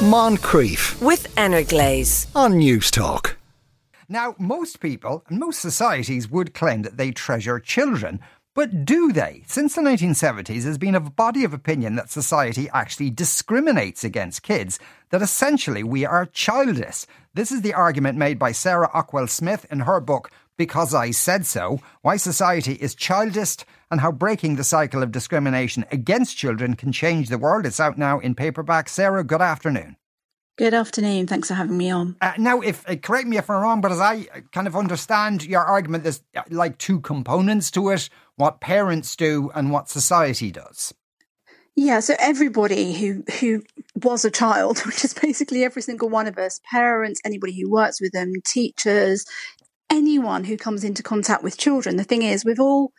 Moncrieff with Glaze on Newstalk. Now, most people and most societies would claim that they treasure children, but do they? Since the 1970s, there's been a body of opinion that society actually discriminates against kids, that essentially we are childist. This is the argument made by Sarah Ockwell Smith in her book, Because I Said So Why Society is Childist and How Breaking the Cycle of Discrimination Against Children Can Change the World. It's out now in paperback. Sarah, good afternoon. Good afternoon. Thanks for having me on. Uh, now, if uh, correct me if I'm wrong, but as I kind of understand your argument, there's uh, like two components to it: what parents do and what society does. Yeah, so everybody who who was a child, which is basically every single one of us, parents, anybody who works with them, teachers, anyone who comes into contact with children. The thing is, we've all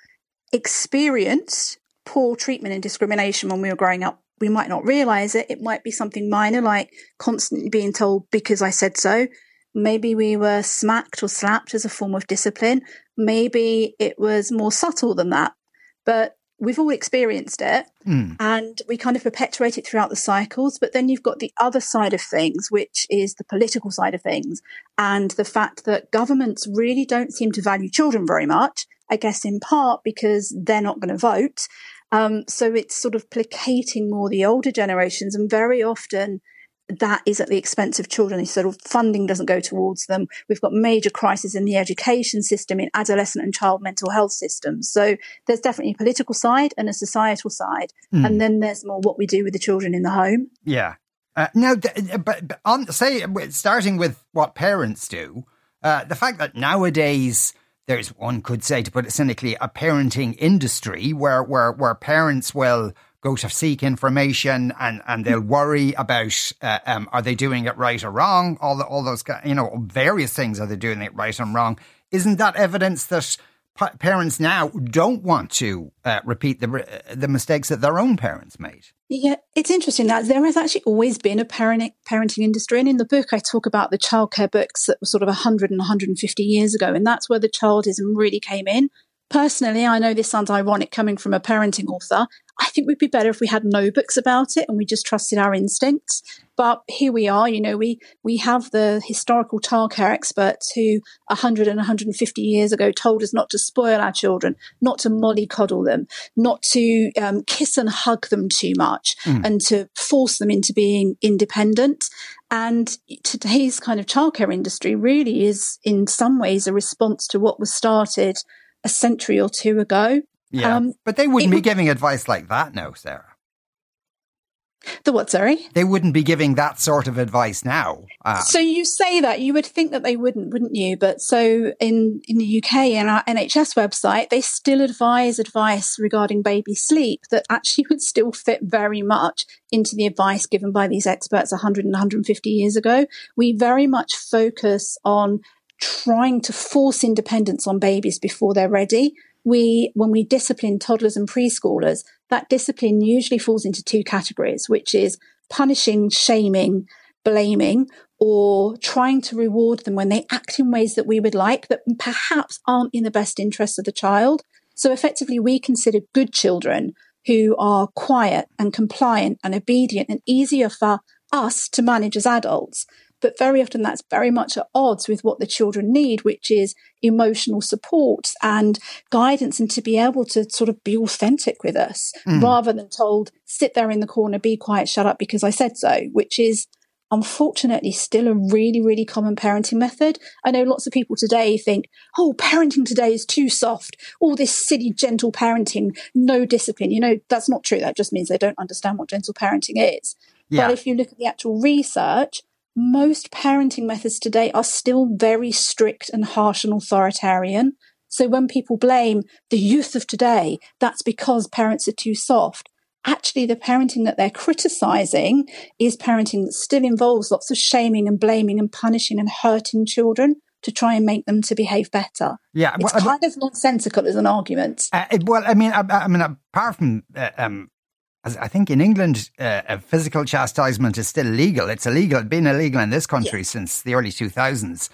experienced poor treatment and discrimination when we were growing up we might not realize it. It might be something minor, like constantly being told because I said so. Maybe we were smacked or slapped as a form of discipline. Maybe it was more subtle than that. But we've all experienced it mm. and we kind of perpetuate it throughout the cycles. But then you've got the other side of things, which is the political side of things and the fact that governments really don't seem to value children very much. I guess in part because they're not going to vote. Um, so it's sort of placating more the older generations, and very often that is at the expense of children. Sort of funding doesn't go towards them. We've got major crises in the education system, in adolescent and child mental health systems. So there's definitely a political side and a societal side, mm. and then there's more what we do with the children in the home. Yeah. Uh, now, but, but on say starting with what parents do, uh, the fact that nowadays there's one could say, to put it cynically, a parenting industry where where where parents will go to seek information and, and they'll worry about uh, um, are they doing it right or wrong? All the, all those you know various things are they doing it right and wrong? Isn't that evidence that parents now don't want to uh, repeat the the mistakes that their own parents made? Yeah, it's interesting that there has actually always been a parenting, parenting industry. And in the book, I talk about the childcare books that were sort of 100 and 150 years ago. And that's where the childism really came in. Personally, I know this sounds ironic coming from a parenting author. I think we'd be better if we had no books about it and we just trusted our instincts. But here we are, you know, we, we have the historical childcare experts who 100 and 150 years ago told us not to spoil our children, not to mollycoddle them, not to um, kiss and hug them too much, mm. and to force them into being independent. And today's kind of childcare industry really is, in some ways, a response to what was started a century or two ago. Yeah, um, but they wouldn't be giving advice like that now, Sarah. The what, sorry? They wouldn't be giving that sort of advice now. Uh, so you say that you would think that they wouldn't, wouldn't you? But so in in the UK in our NHS website, they still advise advice regarding baby sleep that actually would still fit very much into the advice given by these experts 100 and 150 years ago. We very much focus on trying to force independence on babies before they're ready. We, when we discipline toddlers and preschoolers, that discipline usually falls into two categories, which is punishing, shaming, blaming, or trying to reward them when they act in ways that we would like that perhaps aren't in the best interest of the child. So effectively, we consider good children who are quiet and compliant and obedient and easier for us to manage as adults. But very often that's very much at odds with what the children need, which is emotional support and guidance and to be able to sort of be authentic with us mm. rather than told, sit there in the corner, be quiet, shut up because I said so, which is unfortunately still a really, really common parenting method. I know lots of people today think, oh, parenting today is too soft. All this silly, gentle parenting, no discipline. You know, that's not true. That just means they don't understand what gentle parenting is. Yeah. But if you look at the actual research, most parenting methods today are still very strict and harsh and authoritarian. So when people blame the youth of today, that's because parents are too soft. Actually, the parenting that they're criticizing is parenting that still involves lots of shaming and blaming and punishing and hurting children to try and make them to behave better. Yeah, it's well, kind of nonsensical as an argument. Uh, well, I mean, I, I mean, apart from uh, um, I think in England, uh, physical chastisement is still legal. It's illegal. It's been illegal in this country yeah. since the early 2000s.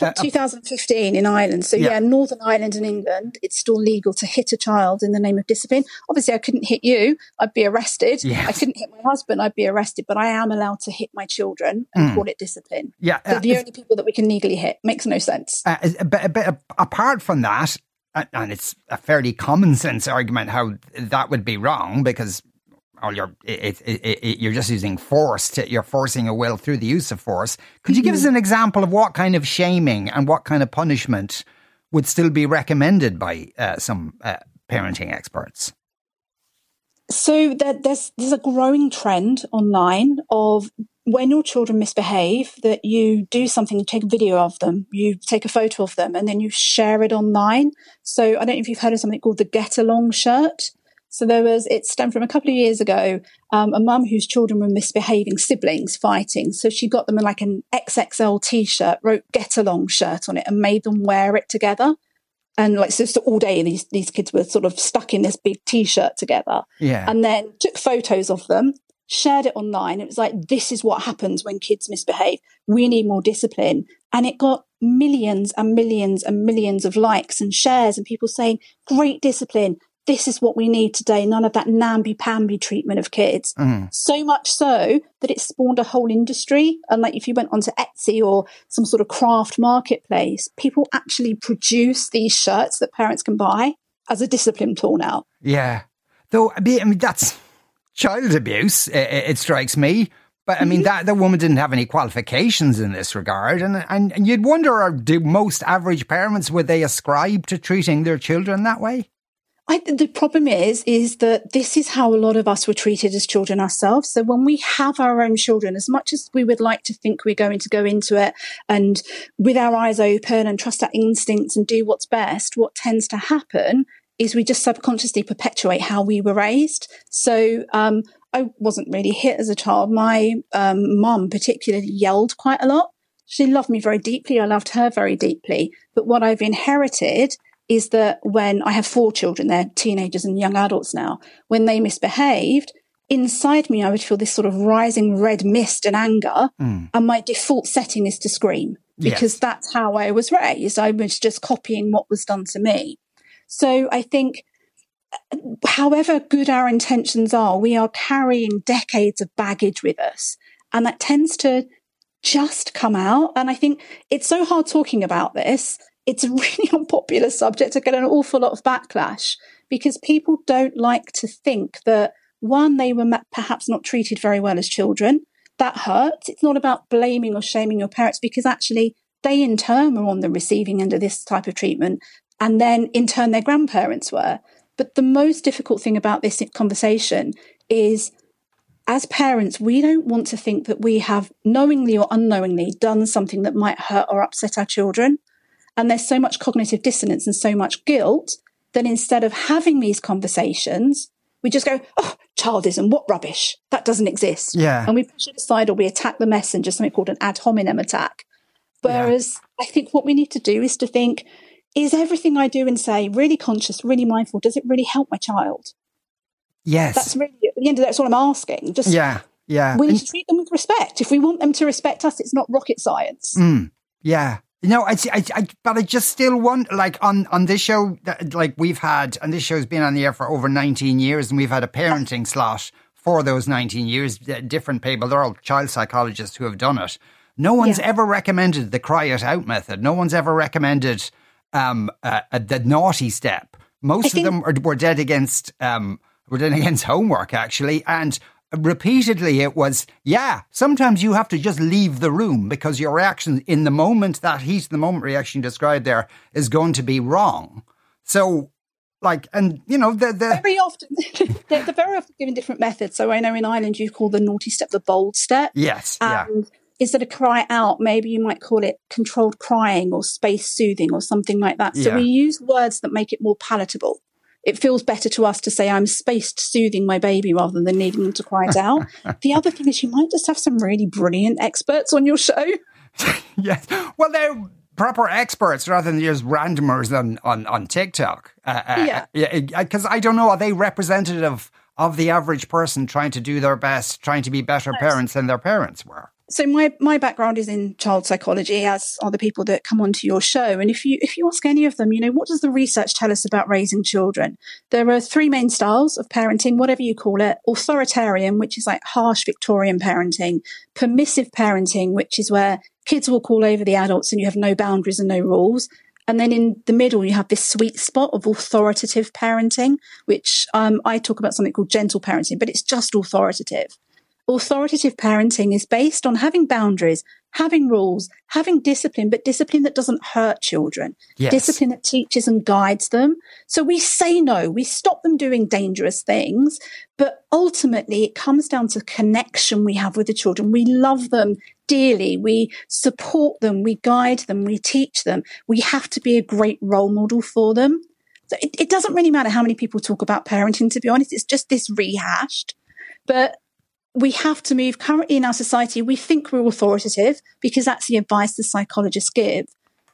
uh, 2015 in Ireland. So, yeah. yeah. Northern Ireland and England, it's still legal to hit a child in the name of discipline. Obviously, I couldn't hit you, I'd be arrested. Yes. I couldn't hit my husband, I'd be arrested, but I am allowed to hit my children and mm. call it discipline. Yeah. They're uh, the only people that we can legally hit. Makes no sense. Uh, but, but apart from that, and it's a fairly common sense argument how that would be wrong because all you're it, it, it, you're just using force to, you're forcing a will through the use of force. Could you give us mm-hmm. an example of what kind of shaming and what kind of punishment would still be recommended by uh, some uh, parenting experts? So there, there's there's a growing trend online of when your children misbehave that you do something you take a video of them you take a photo of them and then you share it online. So i don't know if you've heard of something called the get along shirt so there was, it stemmed from a couple of years ago, um, a mum whose children were misbehaving, siblings fighting. So she got them in like an XXL t-shirt, wrote get along shirt on it and made them wear it together. And like, so, so all day these, these kids were sort of stuck in this big t-shirt together. Yeah. And then took photos of them, shared it online. It was like, this is what happens when kids misbehave. We need more discipline. And it got millions and millions and millions of likes and shares and people saying, great discipline this is what we need today. None of that namby-pamby treatment of kids. Mm. So much so that it spawned a whole industry. And like if you went onto Etsy or some sort of craft marketplace, people actually produce these shirts that parents can buy as a discipline tool now. Yeah. Though, I mean, that's child abuse, it, it strikes me. But I mean, mm-hmm. that the woman didn't have any qualifications in this regard, and, and and you'd wonder: Do most average parents would they ascribe to treating their children that way? I, the problem is, is that this is how a lot of us were treated as children ourselves. So when we have our own children, as much as we would like to think we're going to go into it and with our eyes open and trust our instincts and do what's best, what tends to happen is we just subconsciously perpetuate how we were raised. So, um, I wasn't really hit as a child. My um, mum particularly yelled quite a lot. She loved me very deeply. I loved her very deeply. But what I've inherited is that when I have four children, they're teenagers and young adults now, when they misbehaved, inside me, I would feel this sort of rising red mist and anger. Mm. And my default setting is to scream because yes. that's how I was raised. I was just copying what was done to me. So I think, however good our intentions are, we are carrying decades of baggage with us. And that tends to just come out. And I think it's so hard talking about this it's a really unpopular subject to get an awful lot of backlash because people don't like to think that one, they were perhaps not treated very well as children. That hurts. It's not about blaming or shaming your parents because actually they in turn were on the receiving end of this type of treatment. And then in turn, their grandparents were. But the most difficult thing about this conversation is as parents, we don't want to think that we have knowingly or unknowingly done something that might hurt or upset our children. And there's so much cognitive dissonance and so much guilt that instead of having these conversations, we just go, oh, childism, what rubbish. That doesn't exist. Yeah. And we push it aside or we attack the messenger, something called an ad hominem attack. Whereas yeah. I think what we need to do is to think, is everything I do and say really conscious, really mindful? Does it really help my child? Yes. That's really, at the end of that, that's all I'm asking. Just, yeah. Yeah. We need to treat them with respect. If we want them to respect us, it's not rocket science. Mm, yeah. You know, I, I, I, but I just still want, like, on, on this show, like, we've had, and this show's been on the air for over 19 years, and we've had a parenting slot for those 19 years. Different people, they're all child psychologists who have done it. No one's yeah. ever recommended the cry it out method. No one's ever recommended um, uh, uh, the naughty step. Most of them are, were dead against um, were dead against homework actually, and repeatedly it was, yeah, sometimes you have to just leave the room because your reaction in the moment, that heat the moment reaction described there, is going to be wrong. So, like, and you know, the, the very often they're, they're, very often given different methods. So I know in Ireland you call the naughty step the bold step. Yes, and yeah. Instead of cry out, maybe you might call it controlled crying or space soothing or something like that. So yeah. we use words that make it more palatable it feels better to us to say I'm spaced soothing my baby rather than needing them to cry it out. the other thing is you might just have some really brilliant experts on your show. yes. Well, they're proper experts rather than just randomers on, on, on TikTok. Uh, uh, yeah. Because uh, I don't know, are they representative of the average person trying to do their best, trying to be better parents than their parents were? So my my background is in child psychology, as are the people that come onto your show. And if you if you ask any of them, you know, what does the research tell us about raising children? There are three main styles of parenting, whatever you call it: authoritarian, which is like harsh Victorian parenting; permissive parenting, which is where kids will call over the adults and you have no boundaries and no rules. And then in the middle, you have this sweet spot of authoritative parenting, which um, I talk about something called gentle parenting, but it's just authoritative. Authoritative parenting is based on having boundaries, having rules, having discipline, but discipline that doesn't hurt children, Yes. discipline that teaches and guides them. So we say no, we stop them doing dangerous things, but ultimately it comes down to connection we have with the children. We love them dearly, we support them, we guide them, we teach them. We have to be a great role model for them. So it, it doesn't really matter how many people talk about parenting, to be honest, it's just this rehashed. But we have to move currently in our society. We think we're authoritative because that's the advice the psychologists give.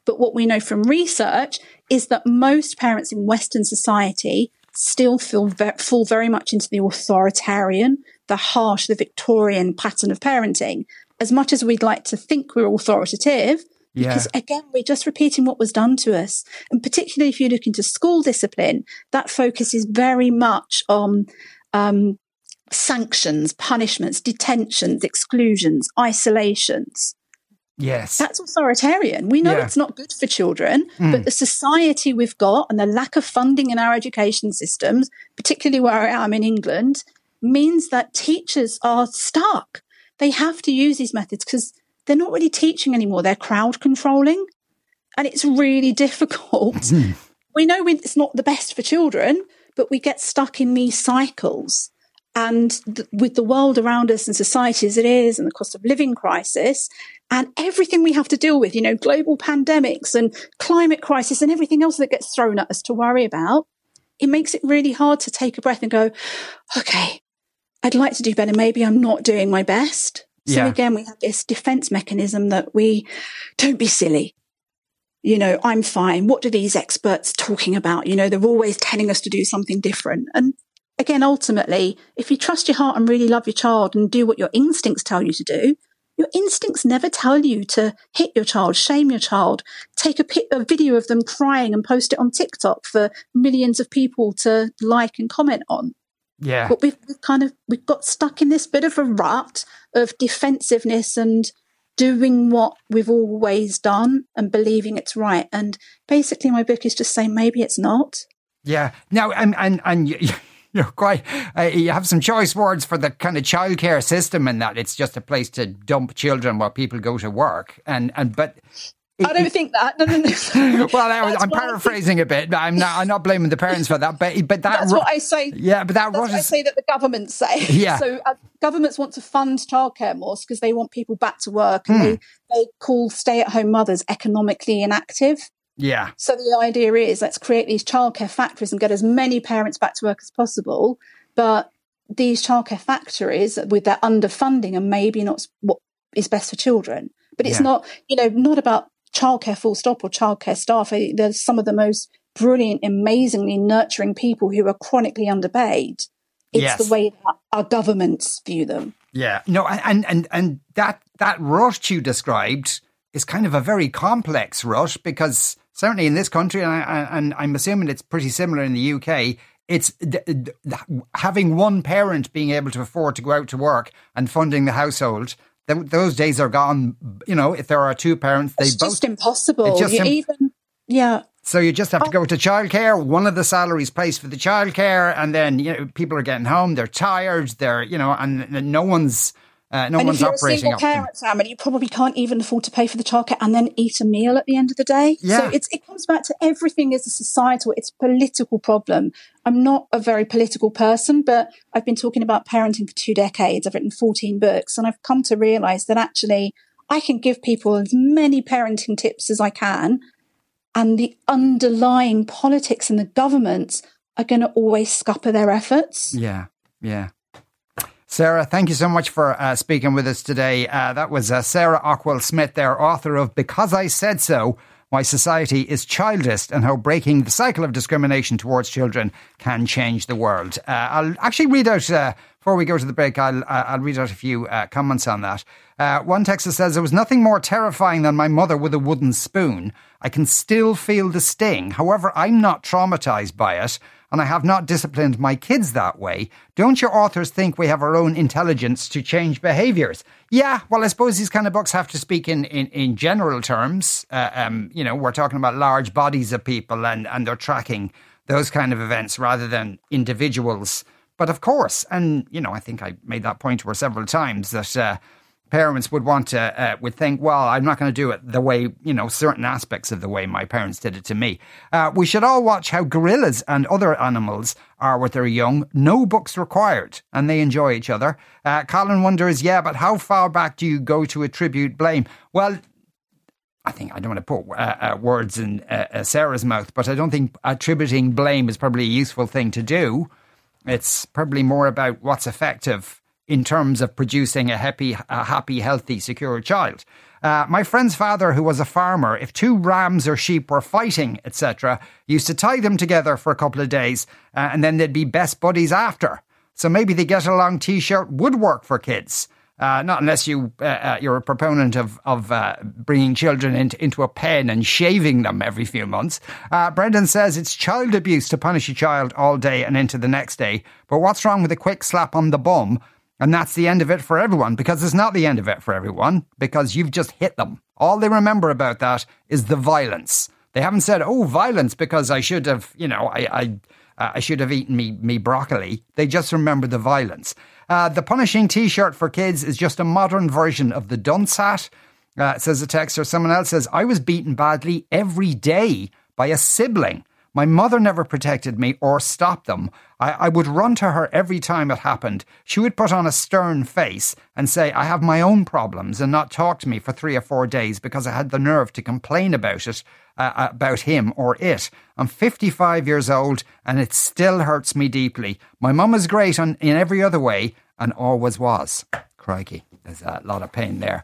But what we know from research is that most parents in Western society still feel ve- fall very much into the authoritarian, the harsh, the Victorian pattern of parenting. As much as we'd like to think we're authoritative, Yeah. because again, we're just repeating what was done to us. And particularly if you look into school discipline, that focus is very much on um, sanctions, punishments, detentions, exclusions, isolations. Yes. That's authoritarian. We know Yeah. it's not good for children, Mm. but the society we've got and the lack of funding in our education systems, particularly where I am in England, means that teachers are stuck. They have to use these methods because they're not really teaching anymore. They're crowd controlling. And it's really difficult. we know it's not the best for children, but we get stuck in these cycles. And th- with the world around us and society as it is, and the cost of living crisis, and everything we have to deal with, you know, global pandemics and climate crisis and everything else that gets thrown at us to worry about, it makes it really hard to take a breath and go, okay, I'd like to do better. Maybe I'm not doing my best. So Yeah. again, we have this defense mechanism that we don't be silly. You know, I'm fine. What are these experts talking about? You know, they're always telling us to do something different. And again, ultimately, if you trust your heart and really love your child and do what your instincts tell you to do, your instincts never tell you to hit your child, shame your child, take a, pic- a video of them crying and post it on TikTok for millions of people to like and comment on. yeah. But we've, we've kind of we've got stuck in this bit of a rut of defensiveness and doing what we've always done and believing it's right. And basically, my book is just saying maybe it's not. Yeah. Now, and and and you're quite. Uh, you have some choice words for the kind of childcare system, and that it's just a place to dump children while people go to work. And and but. I don't think that. No, no, no. Well, I, I'm paraphrasing a bit. I'm not. I'm not blaming the parents for that. But but that. That's what I say. yeah, but that That's what I say that the governments say. Yeah. So uh, governments want to fund childcare more because they want people back to work, and Hmm. they they call stay-at-home mothers economically inactive. Yeah. So the idea is let's create these childcare factories and get as many parents back to work as possible. But these childcare factories, with their underfunding, are maybe not what is best for children. But it's Yeah. not, you know, not about childcare full stop or childcare staff. They're some of the most brilliant, amazingly nurturing people who are chronically underpaid. It's Yes. the way that our governments view them. Yeah, no, and and and that that rut you described is kind of a very complex rush because certainly in this country, and, I, and I'm assuming it's pretty similar in the UK. It's th- th- having one parent being able to afford to go out to work and funding the household. Th- those days are gone. You know, if there are two parents, they It's both. just impossible. It's just im- even, yeah, so you just have to oh. go to childcare. One of the salaries pays for the childcare, and then you know people are getting home. They're tired. They're you know, and, and no one's uh, no and if you're a single parent family, you probably can't even afford to pay for the childcare and then eat a meal at the end of the day. Yeah. So it's, it comes back to everything is a societal, it's a political problem. I'm not a very political person, but I've been talking about parenting for two decades. I've written 14 books and I've come to realize that actually I can give people as many parenting tips as I can. And the underlying politics and the governments are going to always scupper their efforts. Yeah, yeah. Sarah, thank you so much for uh, speaking with us today. Uh, that was uh, Sarah Ockwell Smith, there, author of Because I Said So why society is childist and how breaking the cycle of discrimination towards children can change the world. Uh, I'll actually read out, uh, before we go to the break, I'll, uh, I'll read out a few comments on that. One texter says, There was nothing more terrifying than my mother with a wooden spoon. I can still feel the sting. However, I'm not traumatized by it and I have not disciplined my kids that way. Don't your authors think we have our own intelligence to change behaviours? Yeah, well, I suppose these kind of books have to speak in, in, in general terms. Uh, um, you know, we're talking about large bodies of people and, and they're tracking those kind of events rather than individuals. But of course, and, you know, I think I made that point to her several times that. Uh, parents would want to uh, would think, well, I'm not going to do it the way you know certain aspects of the way my parents did it to me. Uh, we should all watch how gorillas and other animals are with their young. No books required, and they enjoy each other. Uh, Colin wonders, yeah, but how far back do you go to attribute blame? Well. I think I don't want to put uh, uh, words in uh, Sarah's mouth, but I don't think attributing blame is probably a useful thing to do. It's probably more about what's effective in terms of producing a happy, a happy, healthy, secure child. Uh, my friend's father, who was a farmer, if two rams or sheep were fighting, etc., used to tie them together for a couple of days, uh, and then they'd be best buddies after. So maybe the get along T-shirt would work for kids. Uh, not unless you uh, uh, you're a proponent of of uh, bringing children into into a pen and shaving them every few months. Brendan says it's child abuse to punish a child all day and into the next day. But what's wrong with a quick slap on the bum and that's the end of it for everyone because it's not the end of it for everyone because you've just hit them. All they remember about that is the violence. They haven't said, "Oh, violence," because I should have, you know, I I, uh, I should have eaten me me broccoli. They just remember the violence. Uh, the punishing T-shirt for kids is just a modern version of the dunce hat. Uh, says a texter. Someone else says, "I was beaten badly every day by a sibling." My mother never protected me or stopped them. I, I, would run to her every time it happened. She would put on a stern face and say, I have my own problems, and not talk to me for three or four days because I had the nerve to complain about it, uh, uh about him or it. I'm 55 years old and it still hurts me deeply. My mum is great on, in every other way and always was. Crikey, there's a lot of pain there.